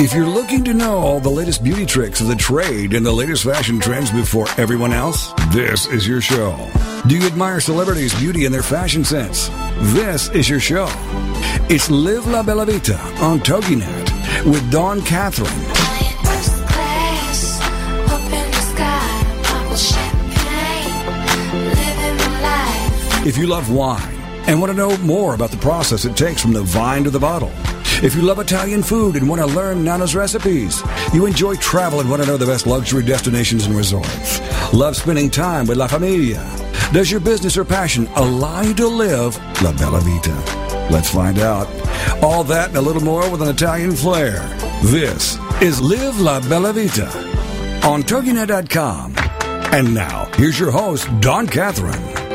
If you're looking to know all the latest beauty tricks of the trade and the latest fashion trends before everyone else, this is your show. Do you admire celebrities' beauty and their fashion sense? This is your show. It's Live La Bella Vita on TogiNet with Dawn Catherine. If you love wine and want to know more about the process it takes from the vine to the bottle, if you love Italian food and want to learn Nana's recipes, you enjoy travel and want to know the best luxury destinations and resorts, love spending time with La Familia, does your business or passion allow you to live La Bella Vita? Let's find out. All that and a little more with an Italian flair. This is Live La Bella Vita on TogiNet.com. And now, here's your host, Dawn Catherine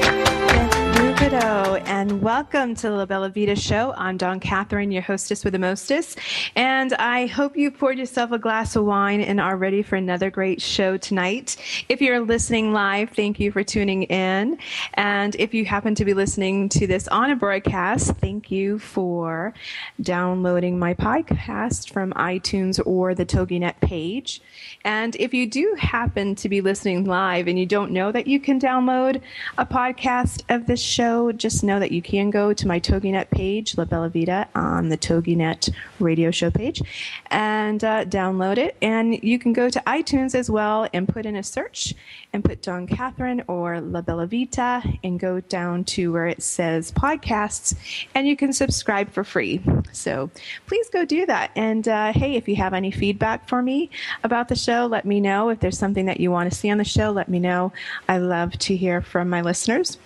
and welcome to La Bella Vita Show. I'm Dawn Catherine, your hostess with the mostest, and I hope you poured yourself a glass of wine and are ready for another great show tonight. If you're listening live, thank you for tuning in, and if you happen to be listening to this on a broadcast, thank you for downloading my podcast from iTunes or the TogiNet page. And if you do happen to be listening live and you don't know that you can download a podcast of this show, just know that you can go to my TogiNet page, La Bella Vita, on the TogiNet radio show page, and uh, download it. And you can go to iTunes as well and put in a search and put Dawn Catherine or La Bella Vita and go down to where it says podcasts, and you can subscribe for free. So please go do that. And uh, hey, if you have any feedback for me about the show, let me know. If there's something that you want to see on the show, let me know. I love to hear from my listeners.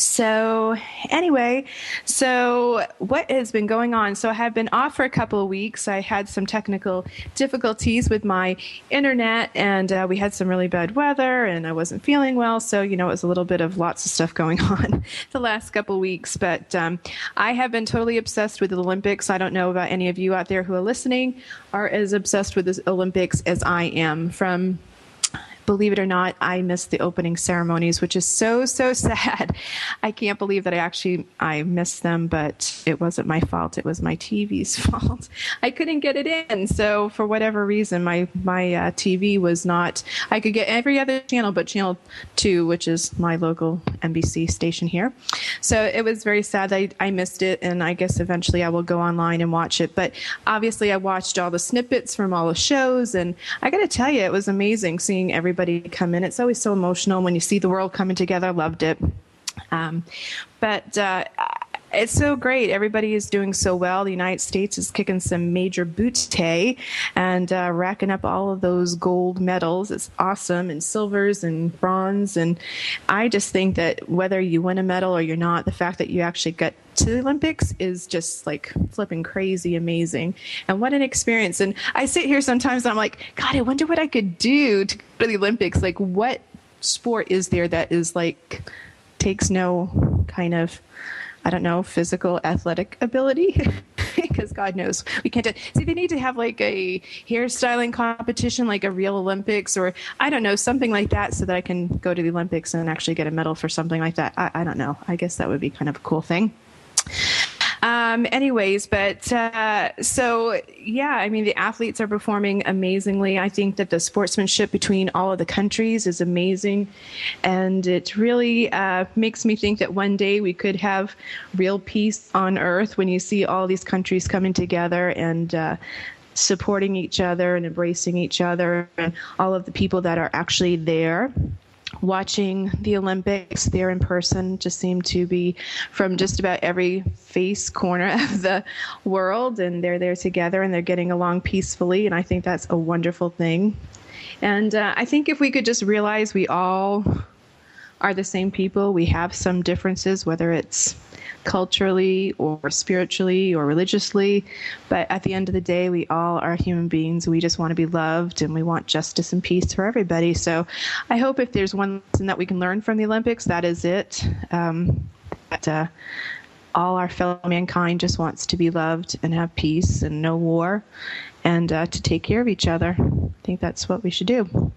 So, anyway, so what has been going on? So, I have been off for a couple of weeks. I had some technical difficulties with my internet, and uh, we had some really bad weather, and I wasn't feeling well. So, you know, it was a little bit of lots of stuff going on the last couple of weeks. But um, I have been totally obsessed with the Olympics. I don't know about any of you out there who are listening are as obsessed with the Olympics as I am. From believe it or not, I missed the opening ceremonies, which is so so sad. I can't believe that I actually I missed them, but it wasn't my fault. It was my TV's fault. I couldn't get it in, so for whatever reason, my my uh, TV was not. I could get every other channel but channel two, which is my local NBC station here. So it was very sad I, I missed it, and I guess eventually I will go online and watch it. But obviously, I watched all the snippets from all the shows, and I got to tell you, it was amazing seeing everybody everybody come in. It's always so emotional when you see the world coming together. Loved it. Um, but uh, it's so great. Everybody is doing so well. The United States is kicking some major booty and uh, racking up all of those gold medals. It's awesome, and silvers and bronze. And I just think that whether you win a medal or you're not, the fact that you actually get to the Olympics is just like flipping crazy amazing. And what an experience. And I sit here sometimes and I'm like, God, I wonder what I could do to go to the Olympics. Like, what sport is there that is like, takes no kind of I don't know, physical athletic ability. because God knows we can't. Do, see, they need to have like a hairstyling competition, like a real Olympics, or I don't know, something like that, so that I can go to the Olympics and actually get a medal for something like that. I, I don't know. I guess that would be kind of a cool thing. Um, anyways, but uh, so yeah, I mean, the athletes are performing amazingly. I think that the sportsmanship between all of the countries is amazing. And it really uh, makes me think that one day we could have real peace on earth when you see all these countries coming together and uh, supporting each other and embracing each other and all of the people that are actually there watching the Olympics there in person just seemed to be from just about every face corner of the world, and they're there together and they're getting along peacefully, and I think that's a wonderful thing. And uh, I think if we could just realize we all are the same people, we have some differences, whether it's culturally or spiritually or religiously. But at the end of the day, we all are human beings. We just want to be loved and we want justice and peace for everybody. So I hope if there's one lesson that we can learn from the Olympics, that is it. Um, that, uh, all our fellow mankind just wants to be loved and have peace and no war and uh, to take care of each other. I think that's what we should do.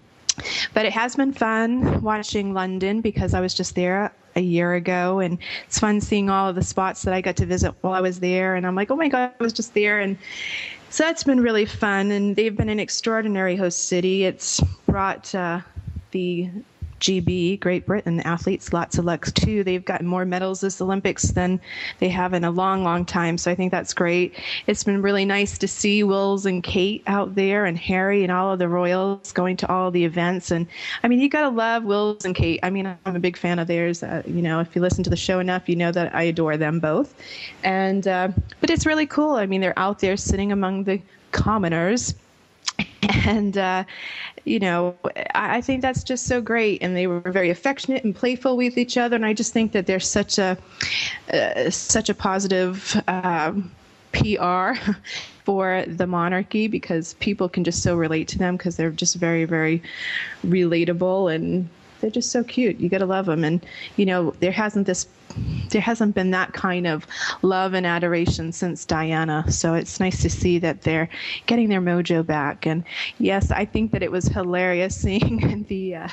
But it has been fun watching London because I was just there a year ago, and it's fun seeing all of the spots that I got to visit while I was there. And I'm like, oh my God, I was just there. And so that's been really fun. And they've been an extraordinary host city. It's brought uh, the GB, Great Britain athletes lots of luck too. They've gotten more medals this Olympics than they have in a long, long time. So I think that's great. It's been really nice to see Wills and Kate out there and Harry and all of the Royals going to all the events. And I mean, you got to love Wills and Kate. I mean, I'm a big fan of theirs. Uh, you know, if you listen to the show enough, you know that I adore them both. And, uh, but it's really cool. I mean, they're out there sitting among the commoners and uh, you know I, think that's just so great. And they were very affectionate and playful with each other. And i just think that there's such a uh, such a positive um, pr for the monarchy because people can just so relate to them because they're just very very relatable and they're just so cute. You gotta love them and you know there hasn't this there hasn't been that kind of love and adoration since Diana. So it's nice to see that they're getting their mojo back. And yes, I think that it was hilarious seeing the uh,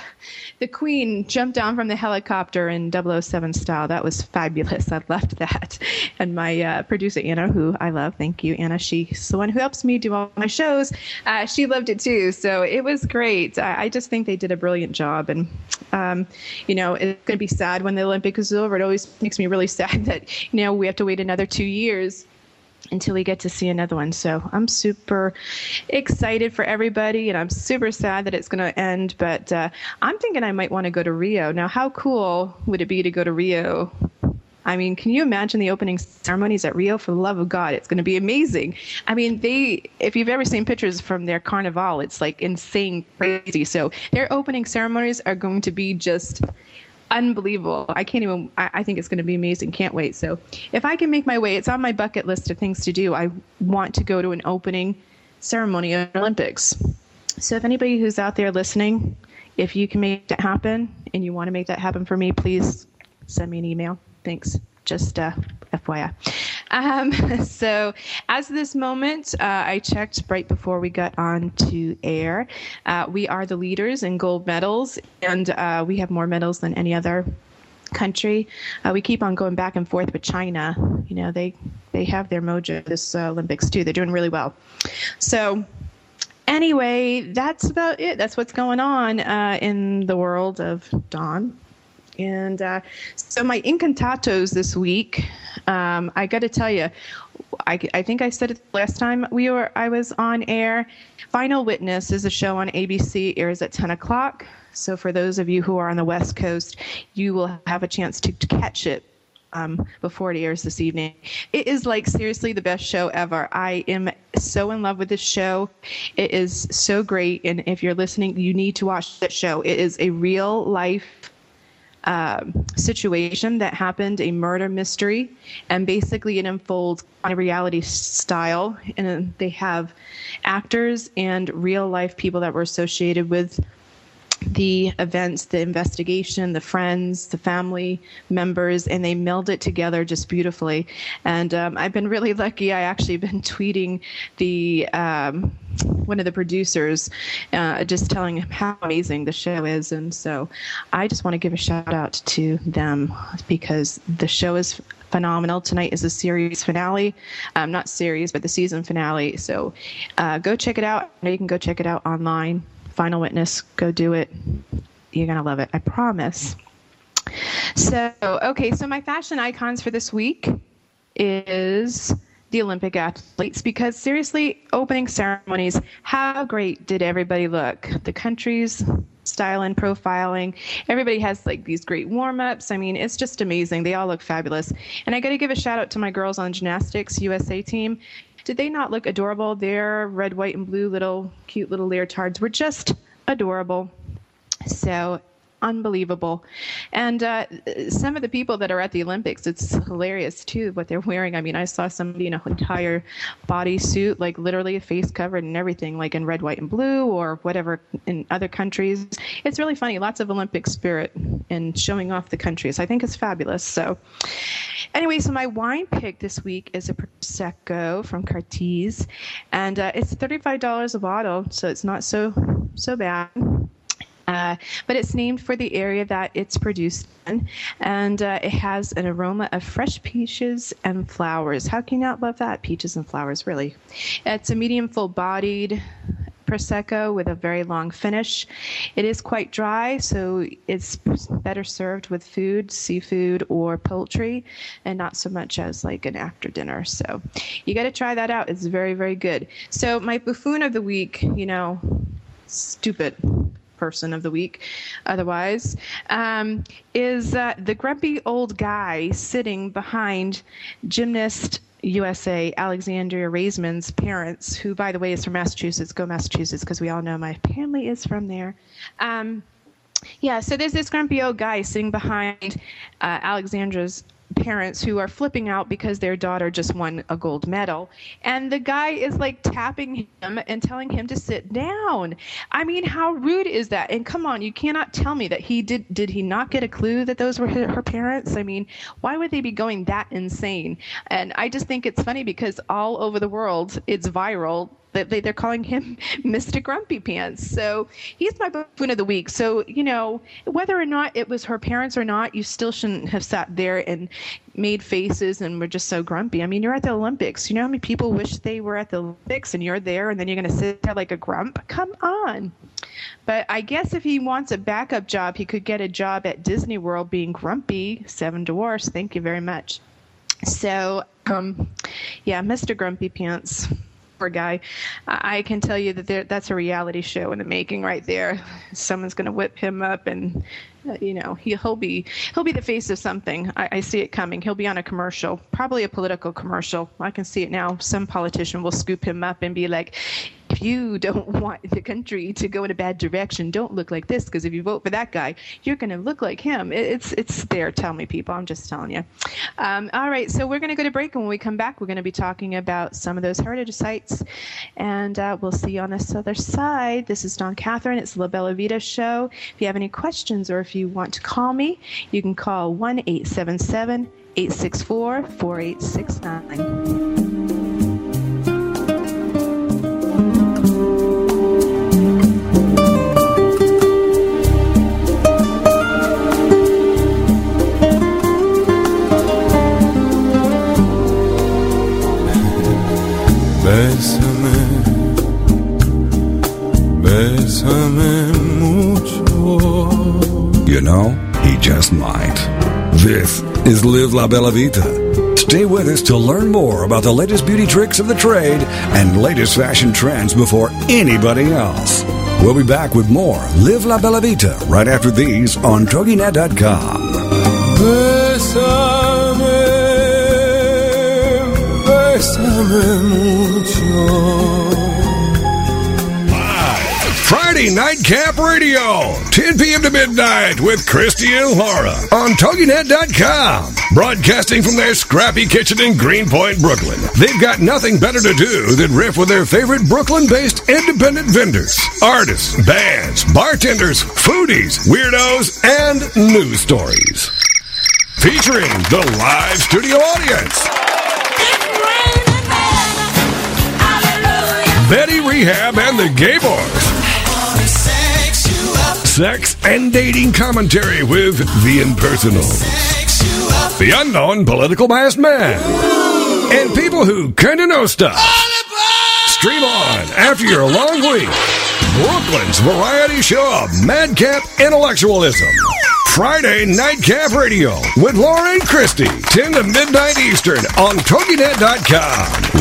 the Queen jump down from the helicopter in 007 style. That was fabulous. I loved that. And my uh, producer Anna, who I love, thank you, Anna. She's the one who helps me do all my shows. Uh, she loved it too. So it was great. I, I just think they did a brilliant job. And um, you know, it's going to be sad when the Olympics is over. It always makes me really sad that know we have to wait another two years until we get to see another one. So I'm super excited for everybody, and I'm super sad that it's going to end. But uh, I'm thinking I might want to go to Rio. Now, how cool would it be to go to Rio? I mean, can you imagine the opening ceremonies at Rio? For the love of God, it's going to be amazing. I mean, they, if you've ever seen pictures from their carnival, it's like insane crazy. So their opening ceremonies are going to be just unbelievable. I can't even, I, I think it's going to be amazing. Can't wait. So if I can make my way, it's on my bucket list of things to do. I want to go to an opening ceremony of Olympics. So if anybody who's out there listening, if you can make that happen and you want to make that happen for me, please send me an email. Thanks. Just uh, FYI. Um, so, as this moment, uh, I checked right before we got on to air. Uh, we are the leaders in gold medals, and uh, we have more medals than any other country. Uh, we keep on going back and forth with China. You know, they they have their mojo this uh, Olympics too. They're doing really well. So. Anyway, that's about it. That's what's going on in the world of Dawn. And uh, so my incantatos this week, um, I got to tell you, I, I, think I said it last time we were I was on air. Final Witness is a show on ABC. airs at 10 o'clock. So for those of you who are on the West Coast, you will have a chance to, catch it um, before it airs this evening. It is like seriously the best show ever. I am so in love with this show. It is so great, and if you're listening, you need to watch that show. It is a real life um, situation that happened, a murder mystery, and basically it unfolds on a reality style. And they have actors and real life people that were associated with the events, the investigation, the friends, the family members, and they meld it together just beautifully. And um, I've been really lucky. I actually been tweeting the um, one of the producers, uh, just telling him how amazing the show is. And so I just want to give a shout out to them because the show is phenomenal. Tonight is the series finale, um, not series, but the season finale. So uh, go check it out. You can go check it out online. Final Witness, go do it. You're going to love it. I promise. So, okay, so my fashion icons for this week is the Olympic athletes because seriously, opening ceremonies, how great did everybody look? The countries, style and profiling. Everybody has like these great warm ups. I mean, it's just amazing. They all look fabulous. And I got to give a shout out to my girls on gymnastics USA team did they not look adorable? Their red, white, and blue little cute little leotards were just adorable. So unbelievable. And uh, some of the people that are at the Olympics, it's hilarious too what they're wearing. I mean, I saw somebody in an entire body suit, like literally face covered and everything, like in red, white, and blue, or whatever in other countries. It's really funny. Lots of Olympic spirit in showing off the countries. I think it's fabulous. So, anyway, so my wine pick this week is a prosecco from Cartizze, and uh, it's thirty-five dollars a bottle, so it's not so so bad. Uh, but it's named for the area that it's produced in, and uh, it has an aroma of fresh peaches and flowers. How can you not love that? Peaches and flowers, really. It's a medium full bodied prosecco with a very long finish. It is quite dry, so it's better served with food, seafood, or poultry, and not so much as like an after dinner. So you got to try that out. It's very, very good. So my buffoon of the week, you know, stupid person of the week otherwise, um, is uh, the grumpy old guy sitting behind gymnast USA Alexandria Raisman's parents, who, by the way, is from Massachusetts. Go Massachusetts, because we all know my family is from there. Um, yeah, so there's this grumpy old guy sitting behind uh, Alexandra's parents who are flipping out because their daughter just won a gold medal. And the guy is like tapping him and telling him to sit down. I mean how rude is that? And come on you cannot tell me that he did did he not get a clue that those were her parents? I mean why would they be going that insane? And i just think it's funny because all over the world it's viral they, they're calling him Mr. Grumpy Pants. So he's my buffoon of the week. So, you know, whether or not it was her parents or not, you still shouldn't have sat there and made faces and were just so grumpy. I mean, you're at the Olympics. You know how many people wish they were at the Olympics and you're there and then you're going to sit there like a grump? Come on. But I guess if he wants a backup job, he could get a job at Disney World being grumpy. Seven Dwarfs. Thank you very much. So, um, yeah, Mr. Grumpy Pants guy. I can tell you that there, that's a reality show in the making right there. Someone's going to whip him up and uh, you know he, will be he'll be the face of something I, I, see it coming he'll be on a commercial probably a political commercial i can see it now some politician will scoop him up and be like you don't want the country to go in a bad direction, don't look like this because if you vote for that guy, you're going to look like him. It's it's there. Tell me, people. I'm just telling you. Um, all right, so we're going to go to break, and when we come back, we're going to be talking about some of those heritage sites, and uh, we'll see you on this other side. This is Dawn Catherine. It's La Bella Vita show. If you have any questions or if you want to call me, you can call one eight seven seven eight six four four eight six nine. Is Live La Bella Vita. Stay with us to learn more about the latest beauty tricks of the trade and latest fashion trends before anybody else. We'll be back with more Live La Bella Vita right after these on TogiNet.com. Bésame, bésame mucho. Friday Nightcap Radio, 10 p.m. to midnight with Christy and Laura on TogiNet.com. Broadcasting from their scrappy kitchen in Greenpoint, Brooklyn. They've got nothing better to do than riff with their favorite Brooklyn based independent vendors, artists, bands, bartenders, foodies, weirdos, and news stories. Featuring the live studio audience. Betty Rehab and the Gay Boys. Sex and dating commentary with the impersonal, the unknown political masked man, and people who kinda know stuff. Stream on after your long week. Brooklyn's variety show of madcap intellectualism. Friday Nightcap Radio with Lauren Christie, 10 to midnight Eastern on TogiNet.com.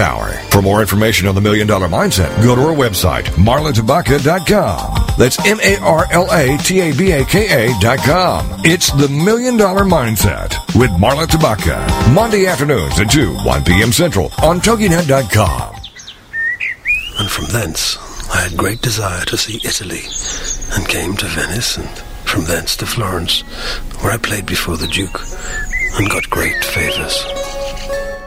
power. For more information on the Million Dollar Mindset, go to our website, marlatabaka.com. That's M-A-R-L-A-T-A-B-A-K-A dot com. It's the Million Dollar Mindset with Marla Tabaka. Monday afternoons at 2, 1 p.m. Central on TogiNet.com. And from thence I had great desire to see Italy, and came to Venice, and from thence to Florence, where I played before the Duke, and got great favors.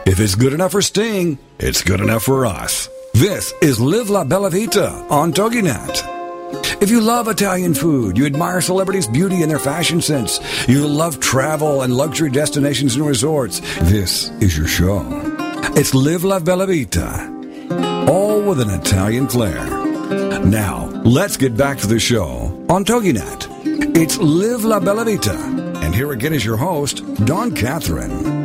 If it's good enough for Sting, it's good enough for us. This is Live La Bella Vita on TogiNet. If you love Italian food, you admire celebrities' beauty and their fashion sense, you love travel and luxury destinations and resorts, this is your show. It's Live La Bella Vita, all with an Italian flair. Now, let's get back to the show on TogiNet. It's Live La Bella Vita. And here again is your host, Dawn Catherine.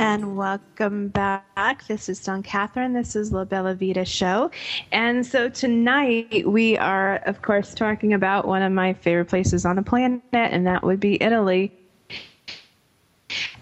And welcome back. This is Dawn Catherine. This is La Bella Vita Show. And so tonight we are, of course, talking about one of my favorite places on the planet, and that would be Italy.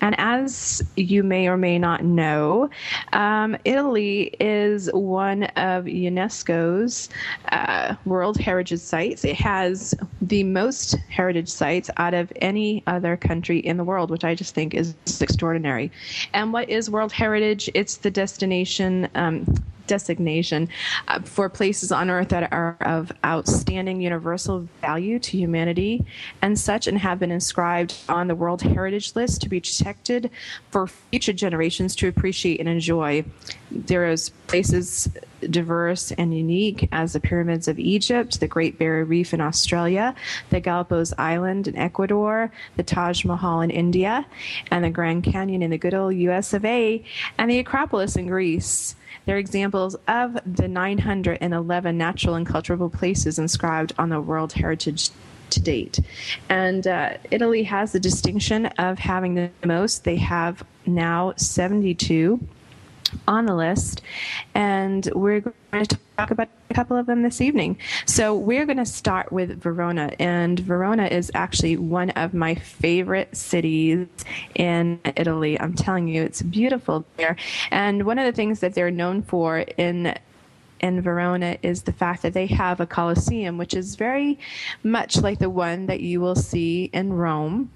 And as you may or may not know, um, Italy is one of UNESCO's uh, World Heritage Sites. It has the most heritage sites out of any other country in the world, which I just think is extraordinary. And what is World Heritage? It's the destination. Um, designation uh, for places on earth that are of outstanding universal value to humanity and such and have been inscribed on the World Heritage List to be protected for future generations to appreciate and enjoy. There is places diverse and unique as the pyramids of Egypt, the Great Barrier Reef in Australia, the Galapagos Island in Ecuador, the Taj Mahal in India, and the Grand Canyon in the good old US of A, and the Acropolis in Greece. They're examples of the 911 natural and cultural places inscribed on the World Heritage to date. And uh, Italy has the distinction of having the most. They have now 72 on the list, and we're going to talk about a couple of them this evening. So, we're going to start with Verona, and Verona is actually one of my favorite cities in Italy. I'm telling you, it's beautiful there. And one of the things that they're known for in in Verona is the fact that they have a Colosseum, which is very much like the one that you will see in Rome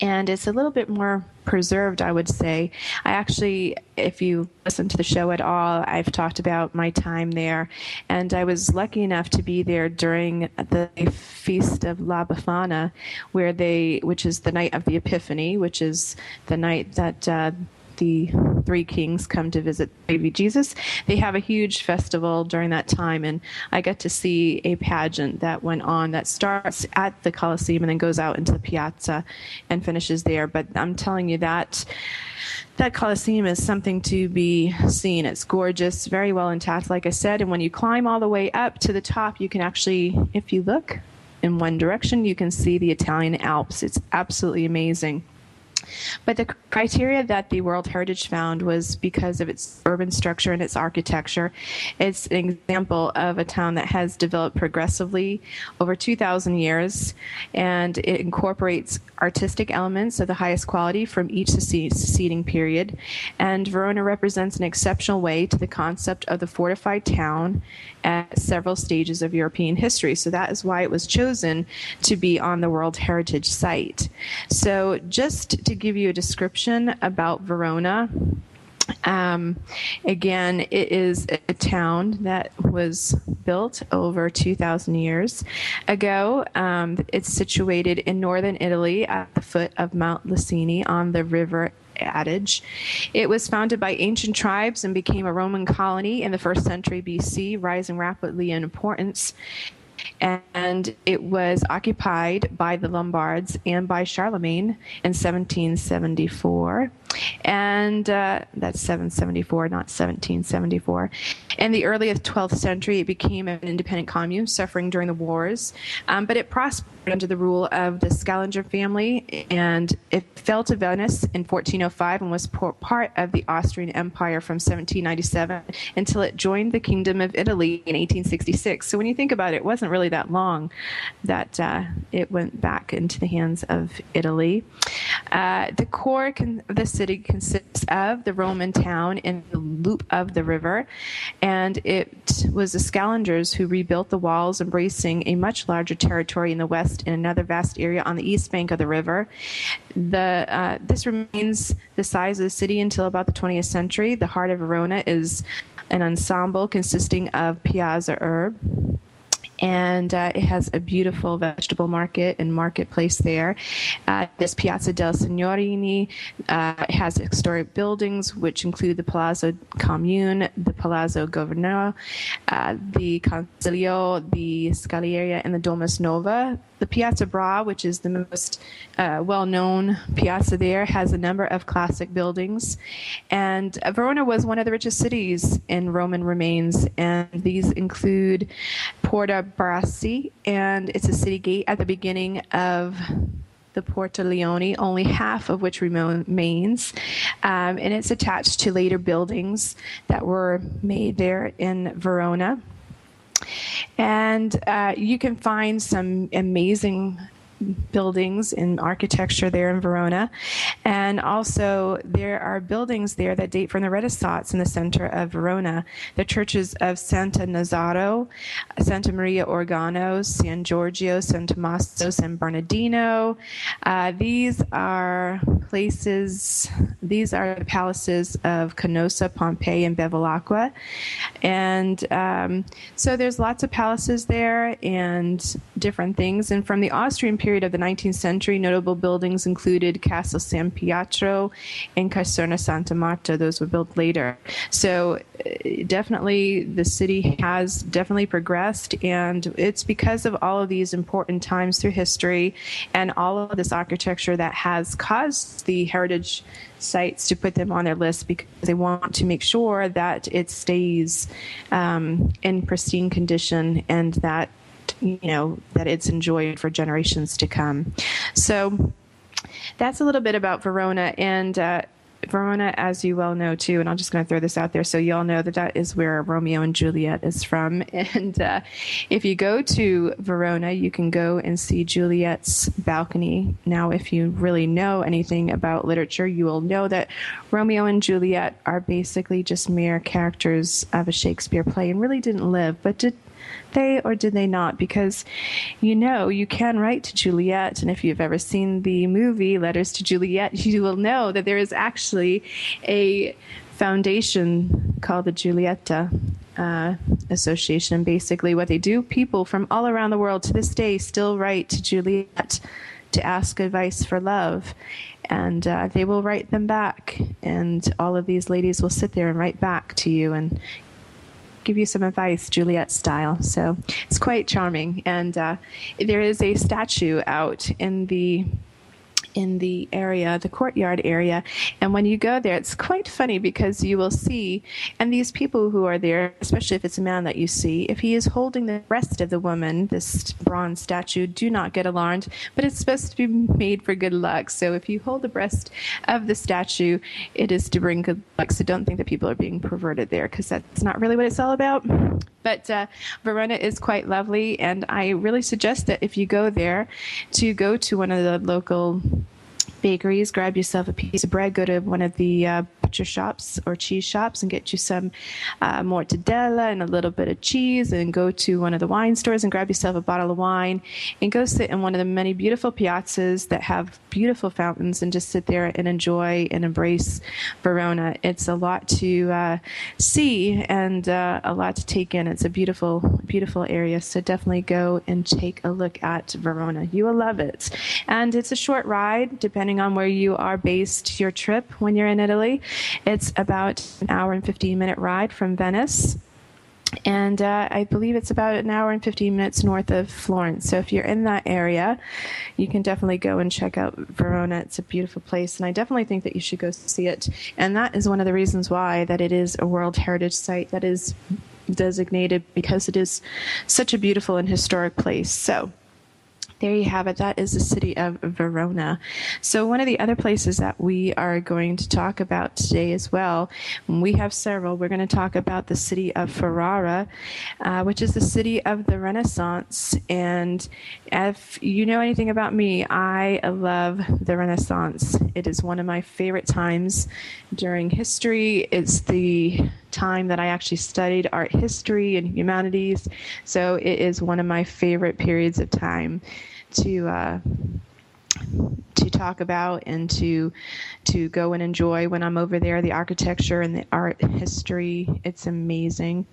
and it's a little bit more preserved, I would say. I actually, if you listen to the show at all, I've talked about my time there, and I was lucky enough to be there during the feast of La Befana, where they, which is the night of the Epiphany, which is the night that. Uh, the three kings come to visit baby Jesus. They have a huge festival during that time, and I got to see a pageant that went on that starts at the Colosseum and then goes out into the piazza and finishes there. But I'm telling you that that Colosseum is something to be seen. It's gorgeous, very well intact, like I said. And when you climb all the way up to the top, you can actually, if you look in one direction, you can see the Italian Alps. It's absolutely amazing. But the criteria that the World Heritage found was because of its urban structure and its architecture. It's an example of a town that has developed progressively over 2,000 years, and it incorporates artistic elements of the highest quality from each succeeding period. And Verona represents an exceptional way to the concept of the fortified town at several stages of European history. So that is why it was chosen to be on the World Heritage Site. So just to give you a description about Verona, um, again, it is a town that was built over 2,000 years ago. Um, it's situated in northern Italy at the foot of Mount Lucini on the river Adige. It was founded by ancient tribes and became a Roman colony in the first century BC, rising rapidly in importance and it was occupied by the Lombards and by Charlemagne in 1774. And uh, that's 774, not 1774. In the early 12th century, it became an independent commune, suffering during the wars, um, but it prospered under the rule of the Scaliger family, and it fell to Venice in 1405 and was part of the Austrian Empire from 1797 until it joined the Kingdom of Italy in 1866. So when you think about it, it wasn't really that long that uh, it went back into the hands of Italy. Uh, the core of the city consists of the Roman town in the loop of the river, and it was the Scaligers who rebuilt the walls, embracing a much larger territory in the west and another vast area on the east bank of the river. The uh, this remains the size of the city until about the 20th century. The heart of Verona is an ensemble consisting of Piazza Erbe and uh, it has a beautiful vegetable market and marketplace there. Uh, this Piazza del Signorini uh, has historic buildings, which include the Palazzo Comune, the Palazzo Governor, uh, the Consiglio, the Scaleria, and the Domus Nova. The Piazza Bra, which is the most uh, well known piazza there, has a number of classic buildings. And Verona was one of the richest cities in Roman remains, and these include Porta Brasi, and it's a city gate at the beginning of the Porta Leone, only half of which remains. Um, and it's attached to later buildings that were made there in Verona. And uh, you can find some amazing buildings in architecture there in Verona. And also, there are buildings there that date from the Renaissance in the center of Verona. The churches of Santa Nazaro, Santa Maria Organo, San Giorgio, San Tommaso, San Bernardino. Uh, these are places, these are the palaces of Canossa, Pompei, and Bevilacqua. And um, so there's lots of palaces there and different things. And from the Austrian period of the 19th century, notable buildings included Castle San Pietro and Caserma Santa Marta. Those were built later. So uh, definitely the city has definitely progressed, and it's because of all of these important times through history and all of this architecture that has caused the heritage sites to put them on their list because they want to make sure that it stays um, in pristine condition and that you know that it's enjoyed for generations to come. So that's a little bit about Verona and. Uh, Verona, as you well know too, and I'm just going to throw this out there so you all know that that is where Romeo and Juliet is from. And uh, if you go to Verona, you can go and see Juliet's balcony. Now, if you really know anything about literature, you will know that Romeo and Juliet are basically just mere characters of a Shakespeare play and really didn't live, but did they or did they not? Because you know, you can write to Juliet, and if you've ever seen the movie Letters to Juliet, you will know that there is actually a foundation called the Giulietta uh, Association. Basically, what they do, people from all around the world to this day still write to Juliet to ask advice for love. And uh, they will write them back, and all of these ladies will sit there and write back to you and give you some advice, Juliet style. So it's quite charming. And uh, there is a statue out in the in the area, the courtyard area. And when you go there, it's quite funny because you will see, and these people who are there, especially if it's a man that you see, if he is holding the breast of the woman, this bronze statue, do not get alarmed. But it's supposed to be made for good luck. So if you hold the breast of the statue, it is to bring good luck. So don't think that people are being perverted there because that's not really what it's all about. But uh, Verona is quite lovely, and I really suggest that if you go there, to go to one of the local bakeries, grab yourself a piece of bread, go to one of the uh, butcher shops or cheese shops and get you some uh, mortadella and a little bit of cheese, and go to one of the wine stores and grab yourself a bottle of wine, and go sit in one of the many beautiful piazzas that have beautiful fountains, and just sit there and enjoy and embrace Verona. It's a lot to uh, see and uh, a lot to take in. It's a beautiful, beautiful area, so definitely go and take a look at Verona. You will love it, and it's a short ride depending on where you are based your trip when you're in Italy. It's about an hour and 15 minute ride from Venice. and uh, I believe it's about an hour and 15 minutes north of Florence. So if you're in that area, you can definitely go and check out Verona. It's a beautiful place, and I definitely think that you should go see it. And that is one of the reasons why that it is a World Heritage Site that is designated because it is such a beautiful and historic place. So there you have it. That is the city of Verona. So, one of the other places that we are going to talk about today as well, we have several. We're going to talk about the city of Ferrara, uh, which is the city of the Renaissance. And if you know anything about me, I love the Renaissance. It is one of my favorite times during history. It's the time that I actually studied art history and humanities. So it is one of my favorite periods of time to uh, to talk about and to to go and enjoy when I'm over there. The architecture and the art history, it's amazing.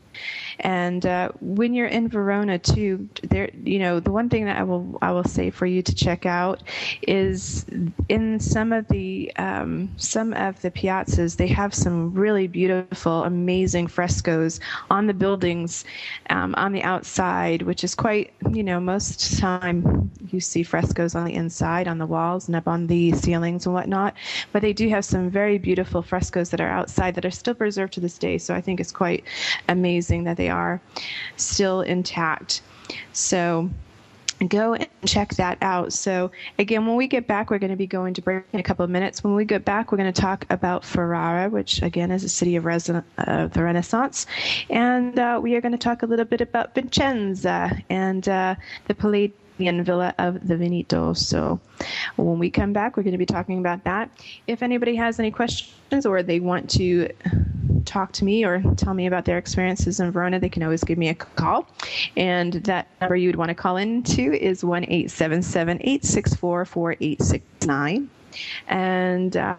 And uh, when you're in Verona too, there you know the one thing that I will I will say for you to check out is in some of the um, some of the piazzas they have some really beautiful, amazing frescoes on the buildings um, on the outside, which is quite you know most of the time you see frescoes on the inside on the walls and up on the ceilings and whatnot, but they do have some very beautiful frescoes that are outside that are still preserved to this day. So I think it's quite amazing that they are still intact. So go and check that out. So again, when we get back, we're going to be going to break in a couple of minutes. When we get back, we're going to talk about Ferrara, which again is a city of uh, the Renaissance, and uh, we are going to talk a little bit about Vicenza and uh, the Palladian Villa of the Veneto. So when we come back, we're going to be talking about that. If anybody has any questions or they want to talk to me or tell me about their experiences in Verona, they can always give me a call. And that number you would want to call into is 1 877 864 4869. And uh,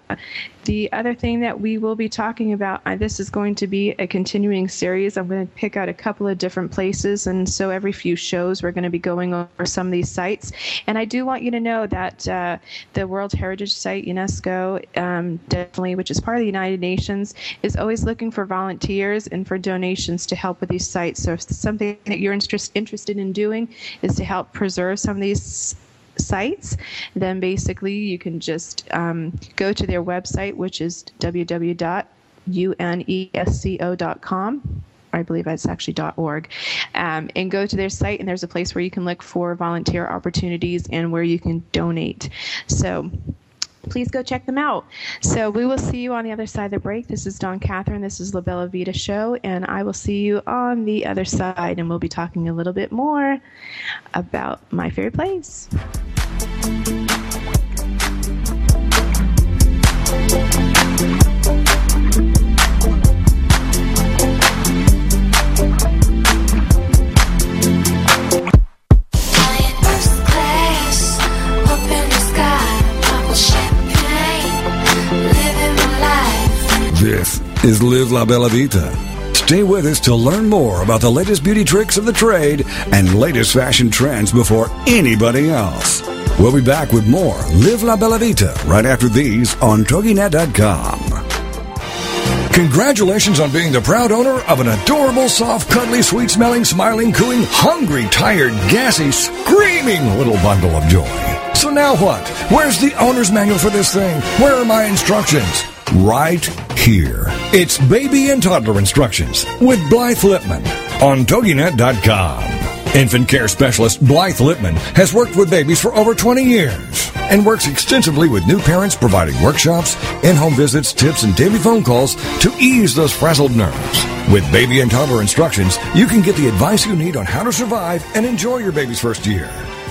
the other thing that we will be talking about, uh, this is going to be a continuing series. I'm going to pick out a couple of different places. And so every few shows, we're going to be going over some of these sites. And I do want you to know that uh, the World Heritage Site, UNESCO, um, definitely, which is part of the United Nations, is always looking for volunteers and for donations to help with these sites. So if something that you're interest, interested in doing is to help preserve some of these sites, then basically you can just um, go to their website, which is www.unesco.com. I believe it's actually .org, um, and go to their site, and there's a place where you can look for volunteer opportunities and where you can donate. So please go check them out. So we will see you on the other side of the break. This is Dawn Catherine. This is La Bella Vita Show, and I will see you on the other side, and we'll be talking a little bit more about my favorite place. Is Live La Bella Vita. Stay with us to learn more about the latest beauty tricks of the trade and latest fashion trends before anybody else. We'll be back with more Live La Bella Vita right after these on TogiNet.com. Congratulations on being the proud owner of an adorable, soft, cuddly, sweet smelling, smiling, cooing, hungry, tired, gassy, screaming little bundle of joy. So now what? Where's the owner's manual for this thing? Where are my instructions? Right here. It's baby and toddler instructions with Blythe Lipman on TogiNet.com. Infant care specialist Blythe Lipman has worked with babies for over 20 years and works extensively with new parents, providing workshops, in home visits, tips, and daily phone calls to ease those frazzled nerves. With baby and toddler instructions, you can get the advice you need on how to survive and enjoy your baby's first year.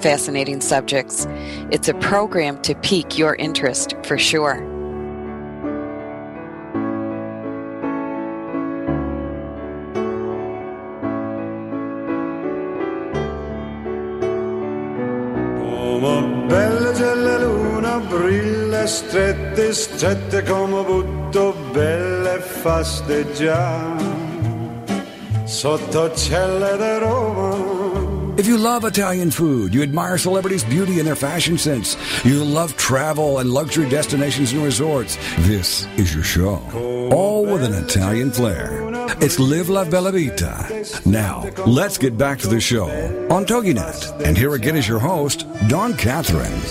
fascinating subjects. It's a program to pique your interest for sure. Strette, strette come butto, belle e fasteggiare. Sotto celle di Roma. If you love Italian food, you admire celebrities' beauty and their fashion sense, you love travel and luxury destinations and resorts, this is your show. All with an Italian flair. It's Live La Bella Vita. Now, let's get back to the show on TogiNet. And here again is your host, Dawn Catherine.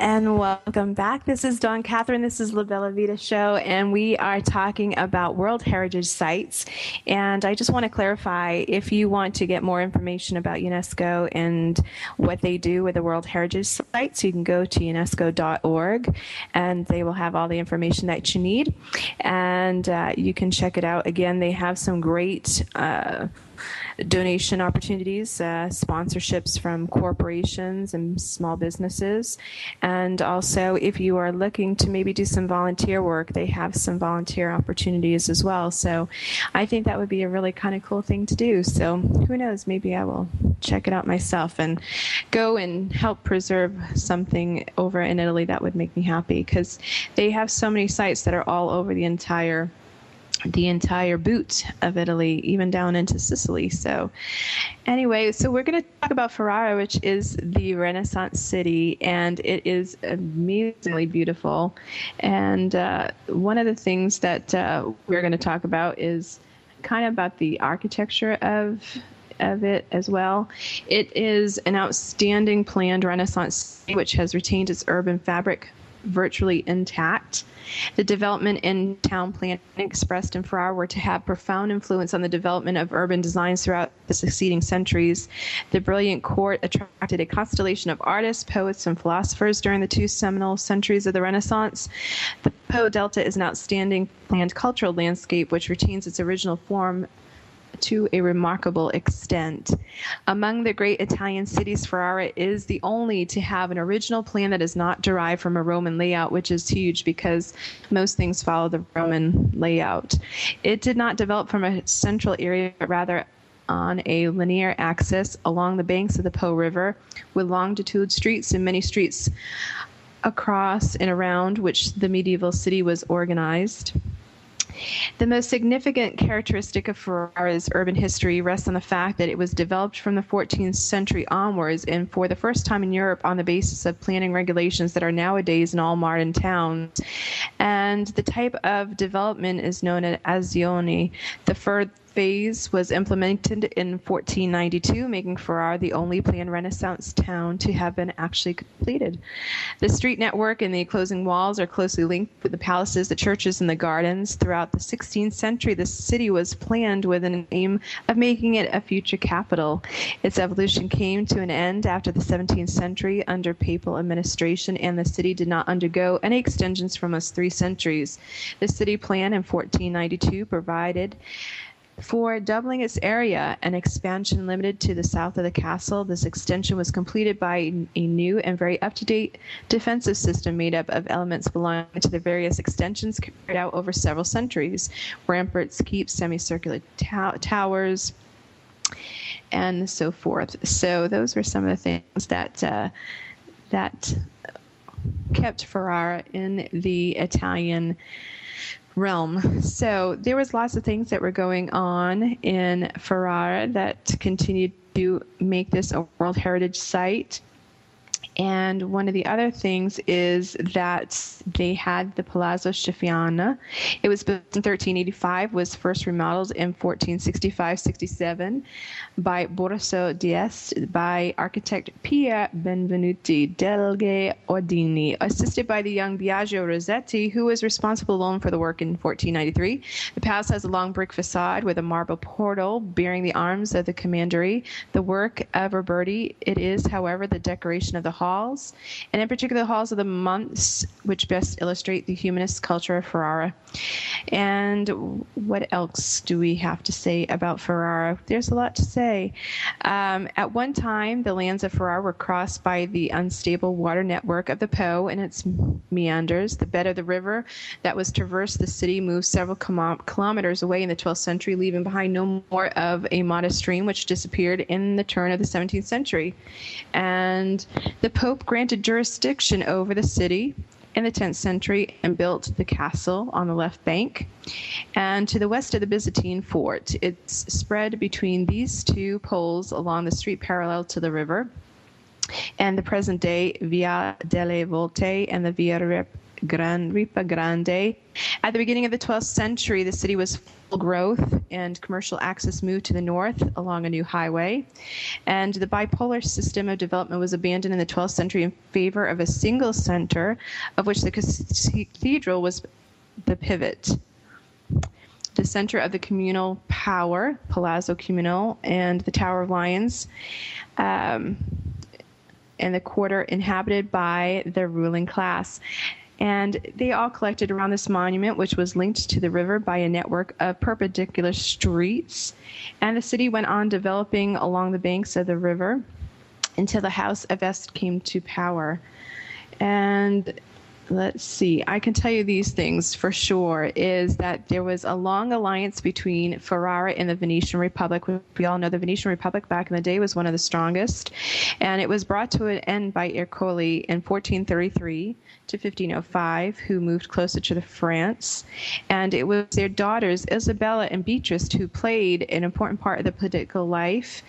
And welcome back. This is Dawn Catherine. This is La Bella Vita Show, and we are talking about World Heritage Sites. And I just want to clarify if you want to get more information about UNESCO and what they do with the World Heritage Sites, you can go to unesco.org and they will have all the information that you need. And uh, you can check it out. Again, they have some great. Uh, donation opportunities, uh, sponsorships from corporations and small businesses. And also, if you are looking to maybe do some volunteer work, they have some volunteer opportunities as well. So I think that would be a really kind of cool thing to do. So who knows? Maybe I will check it out myself and go and help preserve something over in Italy that would make me happy because they have so many sites that are all over the entire the entire boot of Italy, even down into Sicily. So, anyway, so we're going to talk about Ferrara, which is the Renaissance city, and it is amazingly beautiful. And uh, one of the things that uh, we're going to talk about is kind of about the architecture of of it as well. It is an outstanding planned Renaissance city, which has retained its urban fabric virtually intact. The development and town planning expressed in Ferrara were to have profound influence on the development of urban designs throughout the succeeding centuries. The brilliant court attracted a constellation of artists, poets, and philosophers during the two seminal centuries of the Renaissance. The Po Delta is an outstanding planned cultural landscape which retains its original form to a remarkable extent. Among the great Italian cities, Ferrara is the only to have an original plan that is not derived from a Roman layout, which is huge because most things follow the Roman layout. It did not develop from a central area, but rather on a linear axis along the banks of the Po River with longitude streets and many streets across and around which the medieval city was organized. The most significant characteristic of Ferrara's urban history rests on the fact that it was developed from the 14th century onwards and for the first time in Europe on the basis of planning regulations that are nowadays in all modern towns. And the type of development is known as azioni. The fir- phase was implemented in 1492, making Ferrara the only planned Renaissance town to have been actually completed. The street network and the enclosing walls are closely linked with the palaces, the churches, and the gardens. Throughout the 16th century, the city was planned with an aim of making it a future capital. Its evolution came to an end after the 17th century under papal administration, and the city did not undergo any extensions for almost three centuries. The city plan in 1492 provided for doubling its area, an expansion limited to the south of the castle, this extension was completed by a new and very up to date defensive system made up of elements belonging to the various extensions carried out over several centuries ramparts, keeps, semicircular tow- towers, and so forth. So, those were some of the things that. Uh, that kept Ferrara in the Italian realm. So there was lots of things that were going on in Ferrara that continued to make this a World Heritage Site. And one of the other things is that they had the Palazzo Schifanoia. It was built in 1385, was first remodeled in 1465-67 by Borso d'Este by architect Pier Benvenuti degli Ordini, assisted by the young Biagio Rossetti, who was responsible alone for the work in 1493. The palace has a long brick facade with a marble portal bearing the arms of the commandery. The work of Roberti, it is, however, the decoration of the hall halls, and in particular the halls of the months, which best illustrate the humanist culture of Ferrara. And what else do we have to say about Ferrara? There's a lot to say. Um, at one time, the lands of Ferrara were crossed by the unstable water network of the Po and its meanders. The bed of the river that was traversed the city moved several kilometers away in the 12th century, leaving behind no more of a modest stream which disappeared in the turn of the 17th century. And the Pope granted jurisdiction over the city in the 10th century and built the castle on the left bank. And to the west of the Byzantine fort, it's spread between these two poles along the street parallel to the river. And the present day Via delle Volte and the Via Gran Ripa Grande. At the beginning of the 12th century, the city was growth and commercial access moved to the north along a new highway. And the bipolar system of development was abandoned in the 12th century in favor of a single center, of which the cathedral was the pivot. The center of the communal power, Palazzo Comunale, and the Tower of Lions. Um, and the quarter inhabited by the ruling class. And they all collected around this monument, which was linked to the river by a network of perpendicular streets. And the city went on developing along the banks of the river until the House of Este came to power. And let's see, I can tell you these things for sure is that there was a long alliance between Ferrara and the Venetian Republic. We all know the Venetian Republic back in the day was one of the strongest, and it was brought to an end by Ercole in 1433 to 1505 who moved closer to the France. And it was their daughters, Isabella and Beatrice, who played an important part of the political life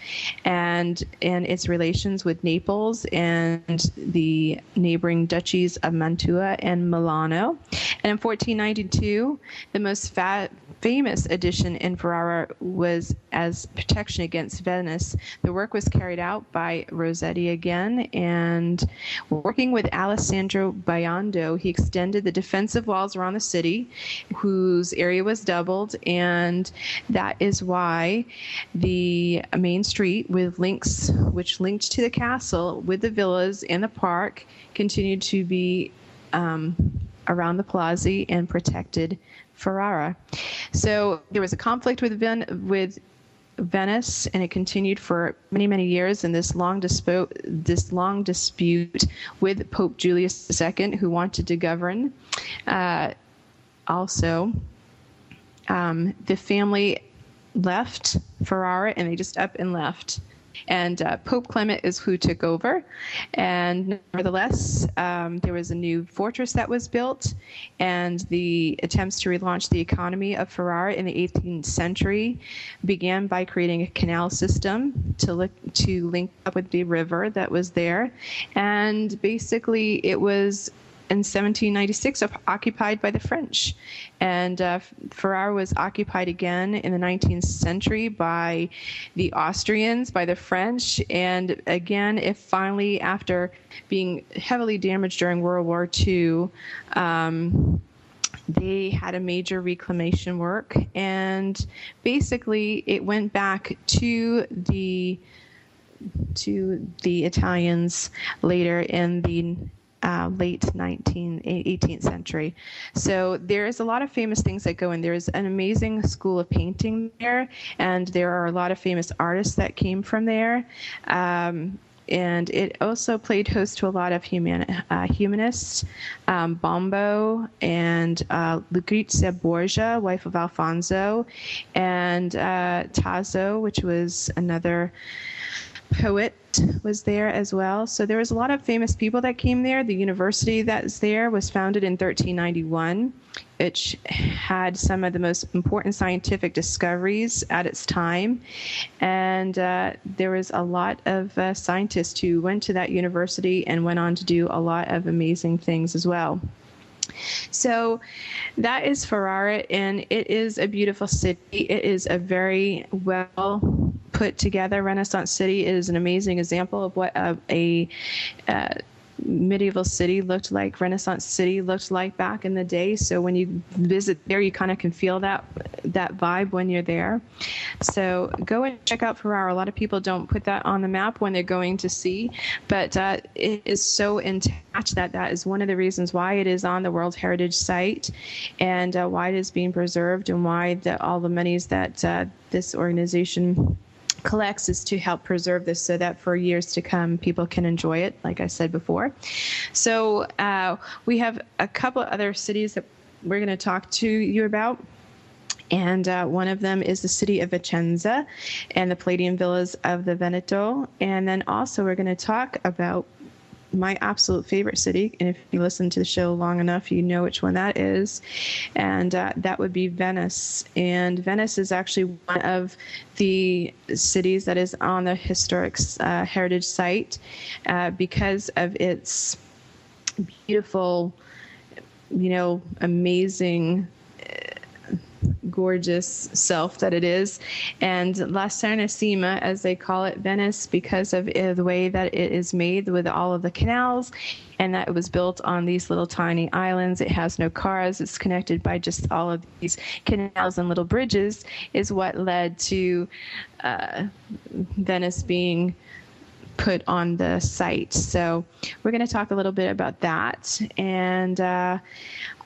and, and its relations with Naples and the neighboring duchies of Mantua and Milano. And in 1492, the most fat, famous addition in Ferrara was as protection against Venice. The work was carried out by Rossetti again, and working with Alessandro Biondo, he extended the defensive walls around the city, whose area was doubled, and that is why the main street with links, which linked to the castle with the villas and the park, continued to be um, around the Palazzi and protected Ferrara. So there was a conflict with Ven- with Venice, and it continued for many, many years in this long dispute, this long dispute with Pope Julius II, who wanted to govern. Uh, also, um, the family left Ferrara, and they just up and left. And uh, Pope Clement is who took over. And nevertheless, um, there was a new fortress that was built, and the attempts to relaunch the economy of Ferrara in the 18th century began by creating a canal system to, look, to link up with the river that was there. And basically, it was in 1796 occupied by the French. And uh, Ferrara was occupied again in the 19th century by the Austrians, by the French. And again, if finally, after being heavily damaged during World War II, um, they had a major reclamation work. And basically, it went back to the to the Italians later in the uh, late 19th, 18th century. So there is a lot of famous things that go in. There's an amazing school of painting there, and there are a lot of famous artists that came from there. Um, and it also played host to a lot of human, uh, humanists, um, Bombo and uh, Lucrezia Borgia, wife of Alfonso, and uh, Tasso, which was another poet was there as well. So there was a lot of famous people that came there. The university that's there was founded in 1391, which had some of the most important scientific discoveries at its time. And uh, there was a lot of uh, scientists who went to that university and went on to do a lot of amazing things as well. So that is Ferrara, and it is a beautiful city. It is a very well put together Renaissance city. is an amazing example of what a, a uh, medieval city looked like, Renaissance city looked like back in the day. So when you visit there, you kind of can feel that that vibe when you're there. So go and check out Ferrara. A lot of people don't put that on the map when they're going to see, but uh, it is so intact that that is one of the reasons why it is on the World Heritage Site and uh, why it is being preserved and why the, all the monies that uh, this organization collects is to help preserve this so that for years to come people can enjoy it like i said before so uh, we have a couple other cities that we're going to talk to you about and uh, one of them is the city of Vicenza and the Palladian Villas of the Veneto. And then also, we're going to talk about my absolute favorite city, and if you listen to the show long enough, you know which one that is, and uh, that would be Venice. And Venice is actually one of the cities that is on the historic uh, heritage site uh, because of its beautiful, you know, amazing gorgeous self that it is. And La Serenissima, as they call it, Venice, because of the way that it is made with all of the canals and that it was built on these little tiny islands. It has no cars. It's connected by just all of these canals and little bridges, is what led to uh, Venice being put on the site. So we're going to talk a little bit about that. And uh,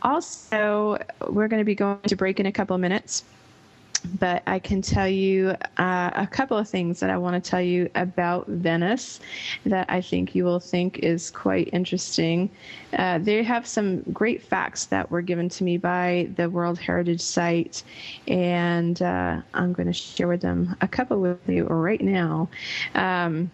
also, we're going to be going to break in a couple of minutes but I can tell you uh, a couple of things that I want to tell you about Venice that I think you will think is quite interesting. Uh, they have some great facts that were given to me by the World Heritage Site, and uh, I'm going to share with them a couple with you right now. Um,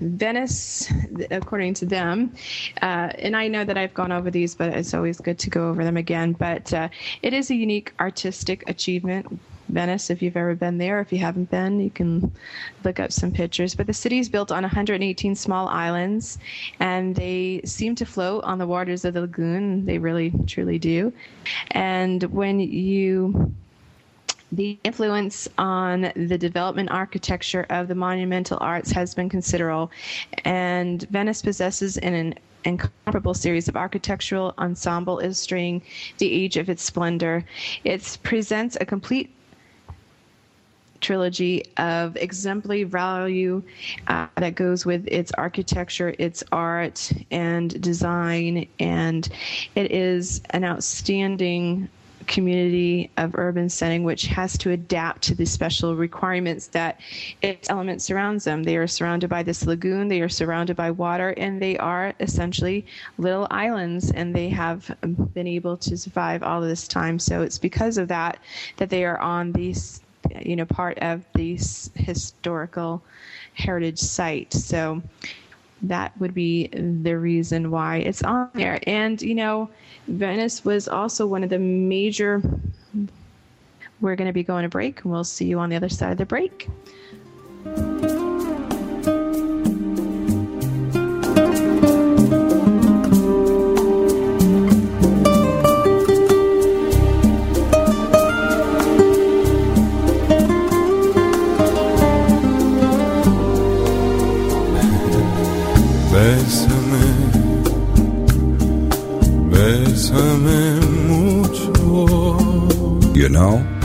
Venice, according to them, uh, and I know that I've gone over these, but it's always good to go over them again. But uh, it is a unique artistic achievement. Venice, if you've ever been there, if you haven't been, you can look up some pictures. But the city is built on 118 small islands, and they seem to float on the waters of the lagoon. They really, truly do. And when you the influence on the development architecture of the monumental arts has been considerable, and Venice possesses an incomparable series of architectural ensemble illustrating the age of its splendor. It presents a complete trilogy of exemplary value uh, that goes with its architecture, its art, and design, and it is an outstanding community of urban setting which has to adapt to the special requirements that its element surrounds them. They are surrounded by this lagoon, they are surrounded by water, and they are essentially little islands, and they have been able to survive all of this time. So it's because of that that they are on these, you know, part of this historical heritage site. So that would be the reason why it's on there. And, you know, Venice was also one of the major. We're going to be going to break, and we'll see you on the other side of the break.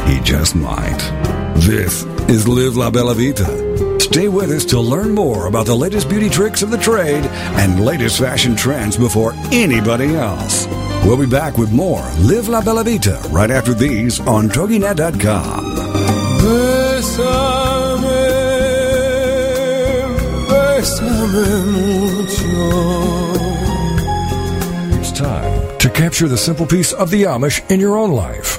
He just might. This is Live La Bella Vita. Stay with us to learn more about the latest beauty tricks of the trade and latest fashion trends before anybody else. We'll be back with more Live La Bella Vita right after these on TogiNet.com. Bésame, bésame mucho. It's time to capture the simple piece of the Amish in your own life.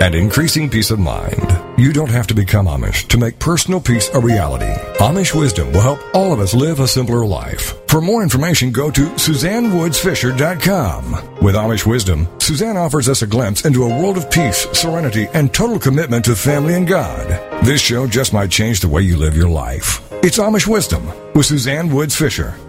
and increasing peace of mind. You don't have to become Amish to make personal peace a reality. Amish wisdom will help all of us live a simpler life. For more information, go to SuzanneWoodsFisher.com. With Amish wisdom, Suzanne offers us a glimpse into a world of peace, serenity, and total commitment to family and God. This show just might change the way you live your life. It's Amish Wisdom with Suzanne Woods Fisher.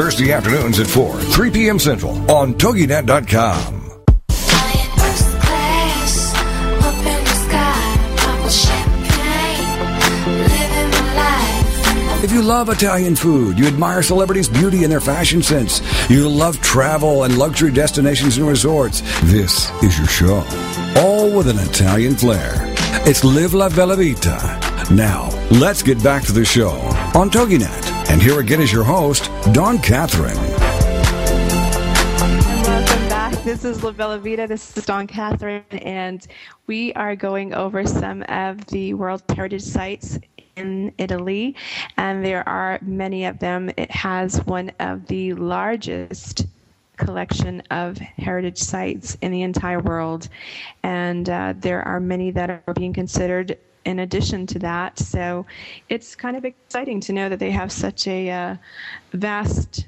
Thursday afternoons at 4, 3 p.m. Central on TogiNet.com. If you love Italian food, you admire celebrities' beauty and their fashion sense, you love travel and luxury destinations and resorts, this is your show. All with an Italian flair. It's Live La Bella Vita. Now, let's get back to the show on TogiNet. And here again is your host, Dawn Catherine. Welcome back. This is La Bella Vita. This is Dawn Catherine, and we are going over some of the World Heritage Sites in Italy, and there are many of them. It has one of the largest collection of heritage sites in the entire world, and uh, there are many that are being considered in addition to that. So it's kind of exciting to know that they have such a uh, vast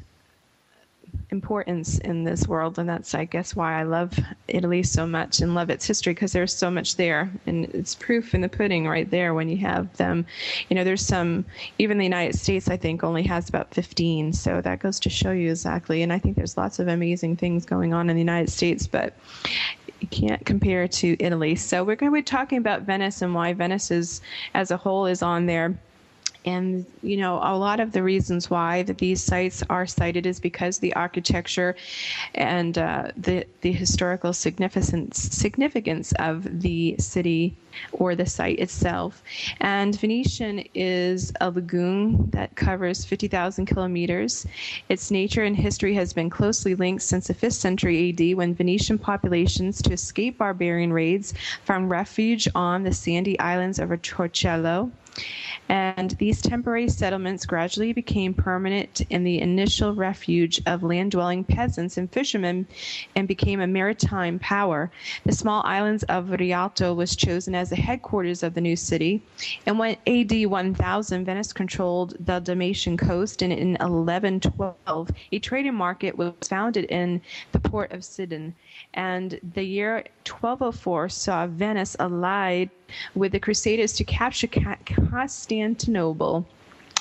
importance in this world, and that's, I guess, why I love Italy so much and love its history because there's so much there, and it's proof in the pudding right there when you have them. You know, there's some, even the United States, I think, only has about 15, so that goes to show you exactly. And I think there's lots of amazing things going on in the United States, but can't compare to Italy. So we're going to be talking about Venice and why Venice is, as a whole, is on there and you know a lot of the reasons why that these sites are cited is because the architecture and uh, the the historical significance significance of the city or the site itself. And Venetian is a lagoon that covers 50,000 kilometers. Its nature and history has been closely linked since the 5th century AD when Venetian populations, to escape barbarian raids, found refuge on the sandy islands of Torcello and these temporary settlements gradually became permanent in the initial refuge of land dwelling peasants and fishermen and became a maritime power. The small islands of Rialto was chosen as the headquarters of the new city. And when AD 1000, Venice controlled the Dalmatian coast, and in 1112, a trading market was founded in the port of Sidon. And the year 1204 saw Venice allied with the Crusaders to capture Constantinople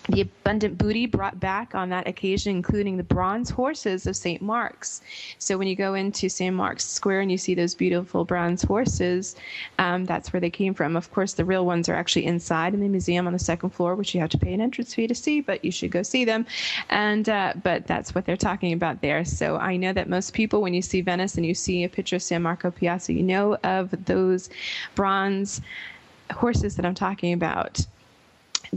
the abundant booty brought back on that occasion, including the bronze horses of St. Mark's. So when you go into St. Mark's Square and you see those beautiful bronze horses, um, that's where they came from. Of course, the real ones are actually inside in the museum on the second floor, which you have to pay an entrance fee to see, but you should go see them. And uh, but that's what they're talking about there. So I know that most people, when you see Venice and you see a picture of San Marco Piazza, you know of those bronze horses that I'm talking about.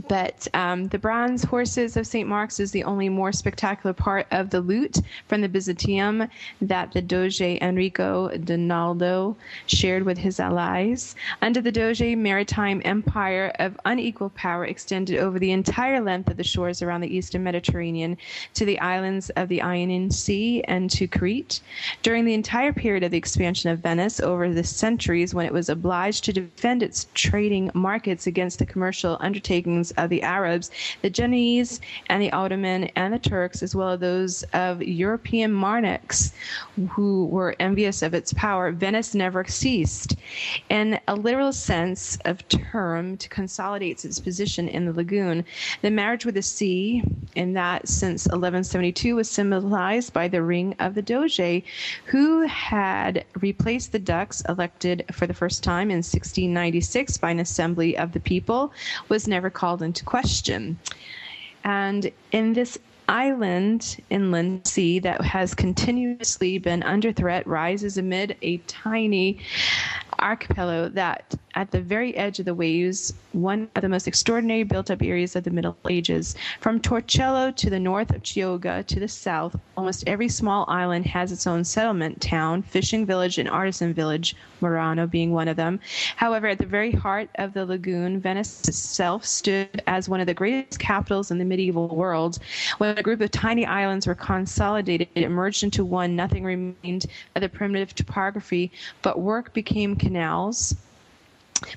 But um, the bronze horses of St. Mark's is the only more spectacular part of the loot from the Byzantium that the Doge Enrico Dandolo shared with his allies. Under the Doge, maritime empire of unequal power extended over the entire length of the shores around the eastern Mediterranean to the islands of the Ionian Sea and to Crete. During the entire period of the expansion of Venice over the centuries when it was obliged to defend its trading markets against the commercial undertakings of uh, the Arabs, the Genoese, and the Ottoman, and the Turks, as well as those of European monarchs who were envious of its power, Venice never ceased. In a literal sense of term, to consolidate its position in the lagoon, the marriage with the sea, in that since 1172, was symbolized by the ring of the Doge, who had replaced the dux elected for the first time in 1696 by an assembly of the people, was never called into question. And in this island inland sea that has continuously been under threat rises amid a tiny archipelago that at the very edge of the waves, one of the most extraordinary built up areas of the Middle Ages. From Torcello to the north of Chioggia to the south, almost every small island has its own settlement town, fishing village, and artisan village, Murano being one of them. However, at the very heart of the lagoon, Venice itself stood as one of the greatest capitals in the medieval world. When a group of tiny islands were consolidated, it merged into one, nothing remained of the primitive topography, but work became canals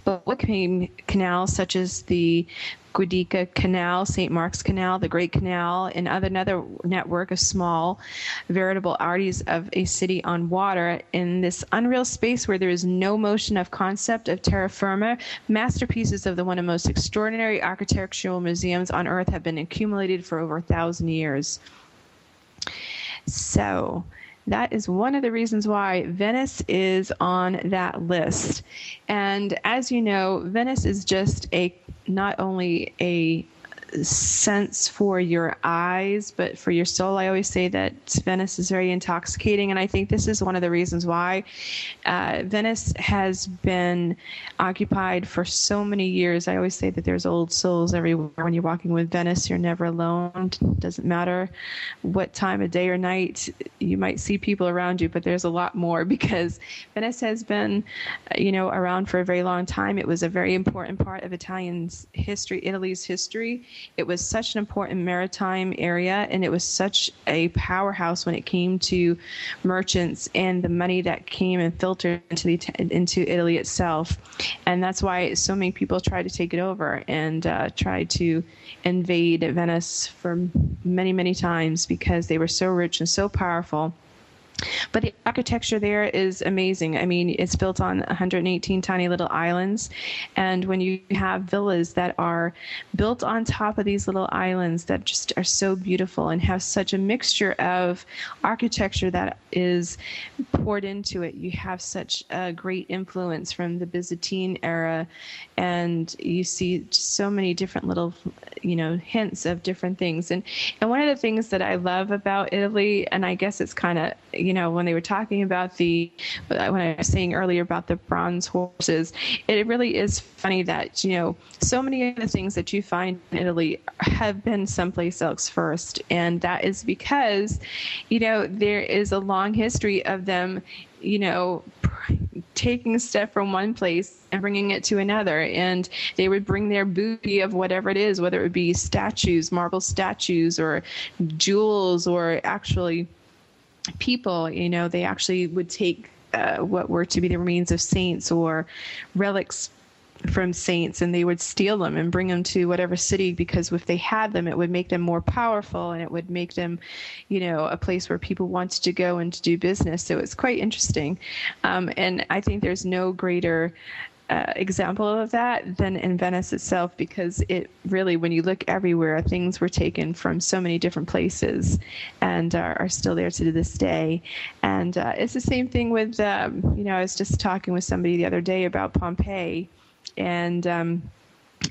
but what canals such as the Giudecca Canal, St. Mark's Canal, the Great Canal, and other, another network of small, veritable arteries of a city on water in this unreal space where there is no motion of concept of terra firma. Masterpieces of the one of the most extraordinary architectural museums on earth have been accumulated for over a thousand years. So, that is one of the reasons why Venice is on that list. And as you know, Venice is just a not only a sense for your eyes, but for your soul. I always say that Venice is very intoxicating, and I think this is one of the reasons why uh, Venice has been occupied for so many years. I always say that there's old souls everywhere. When you're walking with Venice, you're never alone. It doesn't matter what time of day or night you might see people around you, but there's a lot more because Venice has been, you know, around for a very long time. It was a very important part of Italian's history, Italy's history it was such an important maritime area, and it was such a powerhouse when it came to merchants and the money that came and filtered into the into Italy itself. And that's why so many people tried to take it over and uh, tried to invade Venice for many, many times because they were so rich and so powerful but the architecture there is amazing. I mean, it's built on 118 tiny little islands. And when you have villas that are built on top of these little islands that just are so beautiful and have such a mixture of architecture that is poured into it, you have such a great influence from the Byzantine era. And you see so many different little, you know, hints of different things. And, and one of the things that I love about Italy, and I guess it's kind of, you know, when they were talking about the, when I was saying earlier about the bronze horses, it really is funny that, you know, so many of the things that you find in Italy have been someplace else first. And that is because, you know, there is a long history of them, you know, taking stuff from one place and bringing it to another. And they would bring their booty of whatever it is, whether it would be statues, marble statues, or jewels, or actually people, you know, they actually would take uh, what were to be the remains of saints or relics from saints and they would steal them and bring them to whatever city because if they had them it would make them more powerful and it would make them you know a place where people wanted to go and to do business. So it's quite interesting. Um, and i think there's no greater example of that than in Venice itself because it really, when you look everywhere, things were taken from so many different places and are, are still there to this day. And uh, it's the same thing with, um, you know, I was just talking with somebody the other day about Pompeii and um,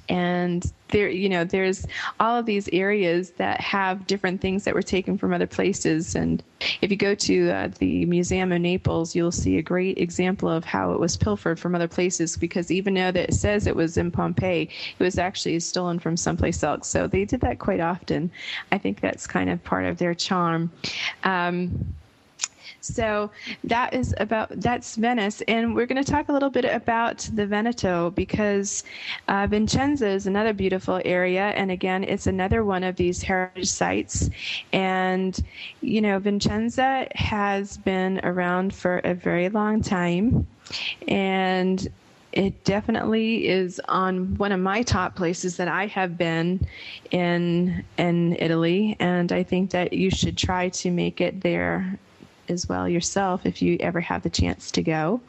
and there you know there's all of these areas that have different things that were taken from other places. And if you go to uh, the museum in naples you'll see a great example of how it was pilfered from other places. Because even though that it says it was in pompeii it was actually stolen from someplace else. So they did that quite often. I think that's kind of part of their charm. Um, so that is about that's Venice, and we're going to talk a little bit about the Veneto because uh, Vicenza is another beautiful area, and again, it's another one of these heritage sites. And you know, Vincenza has been around for a very long time, and it definitely is on one of my top places that I have been in in Italy, and I think that you should try to make it there as well yourself if you ever have the chance to go.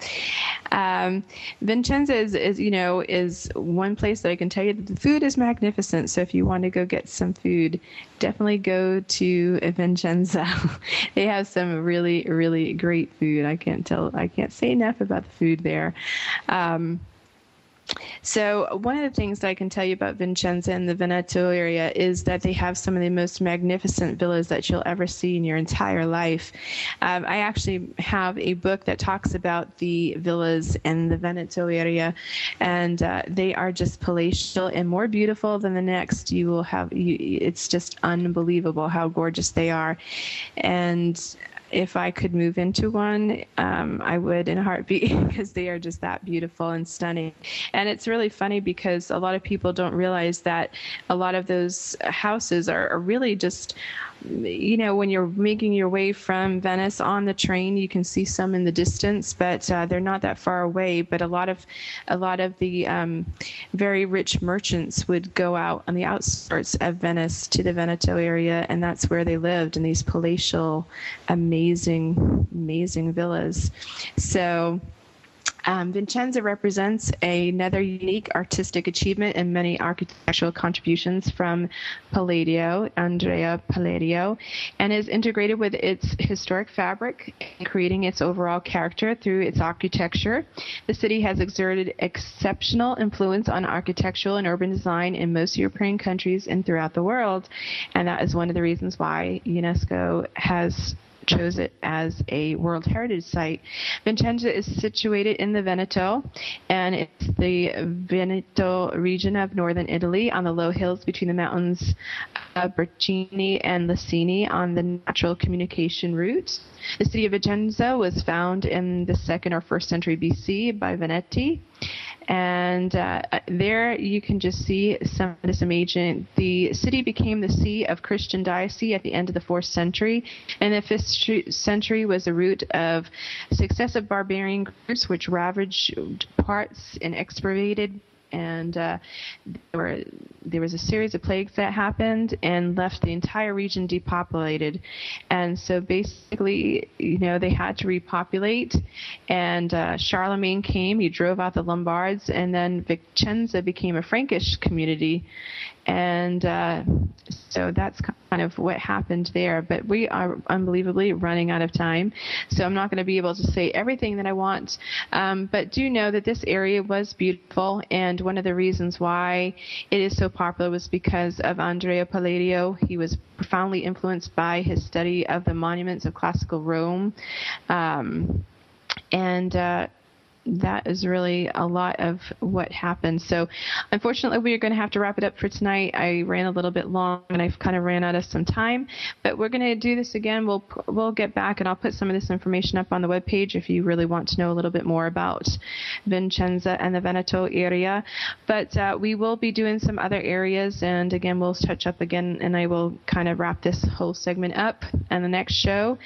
Um, Vicenza is, is, you know, is one place that I can tell you that the food is magnificent. So if you want to go get some food, definitely go to Vicenza. they have some really, really great food. I can't tell, I can't say enough about the food there. Um, so, one of the things that I can tell you about Vincenza and the Veneto area is that they have some of the most magnificent villas that you'll ever see in your entire life. Um, I actually have a book that talks about the villas in the Veneto area, and uh, they are just palatial and more beautiful than the next. You will have, you, it's just unbelievable how gorgeous they are. And if I could move into one, um, I would in a heartbeat because they are just that beautiful and stunning. And it's really funny because a lot of people don't realize that a lot of those houses are, are really just you know, when you're making your way from Venice on the train, you can see some in the distance, but uh, they're not that far away. But a lot of, a lot of the um, very rich merchants would go out on the outskirts of Venice to the Veneto area, and that's where they lived in these palatial, amazing, amazing amazing villas. So um, Vicenza represents another unique artistic achievement and many architectural contributions from Palladio, Andrea Palladio, and is integrated with its historic fabric, creating its overall character through its architecture. The city has exerted exceptional influence on architectural and urban design in most European countries and throughout the world, and that is one of the reasons why UNESCO has chose it as a World Heritage Site. Vicenza is situated in the Veneto, and it's the Veneto region of northern Italy on the low hills between the mountains of Bricini and Lessini on the natural communication route. The city of Vicenza was found in the second or first century BC by Veneti and uh, there you can just see some of this amazing. The city became the see of Christian diocese at the end of the fourth century, and the fifth century was the root of successive barbarian groups which ravaged parts and excavated and uh, there, were, there was a series of plagues that happened and left the entire region depopulated. And so basically, you know, they had to repopulate. And uh, Charlemagne came, he drove out the Lombards, and then Vicenza became a Frankish community and uh, so that's kind of what happened there. But we are unbelievably running out of time, so I'm not going to be able to say everything that I want. Um, but do know that this area was beautiful, and one of the reasons why it is so popular was because of Andrea Palladio. He was profoundly influenced by his study of the monuments of classical Rome. Um, and uh, that is really a lot of what happened. So, unfortunately, we are going to have to wrap it up for tonight. I ran a little bit long, and I've kind of ran out of some time. But we're going to do this again. We'll we'll get back, and I'll put some of this information up on the webpage if you really want to know a little bit more about Vincenza and the Veneto area. But uh, we will be doing some other areas, and again, we'll touch up again, and I will kind of wrap this whole segment up and the next show.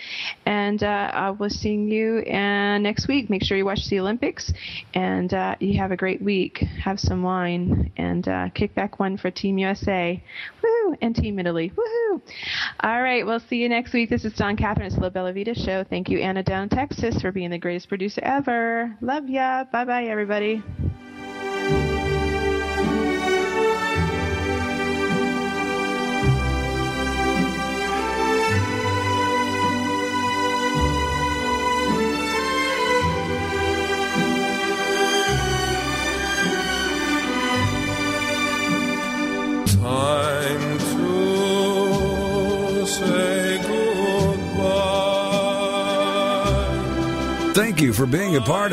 And uh, I will see you uh, next week. Make sure you watch the Olympics and uh, you have a great week. Have some wine and uh, kick back one for Team USA. Woohoo! And Team Italy. Woohoo! All right, we'll see you next week. This is Dawn Catherine. It's La Bella Vita Show. Thank you, Anna down in Texas, for being the greatest producer ever. Love ya. Bye bye, everybody. Thank you for being a part of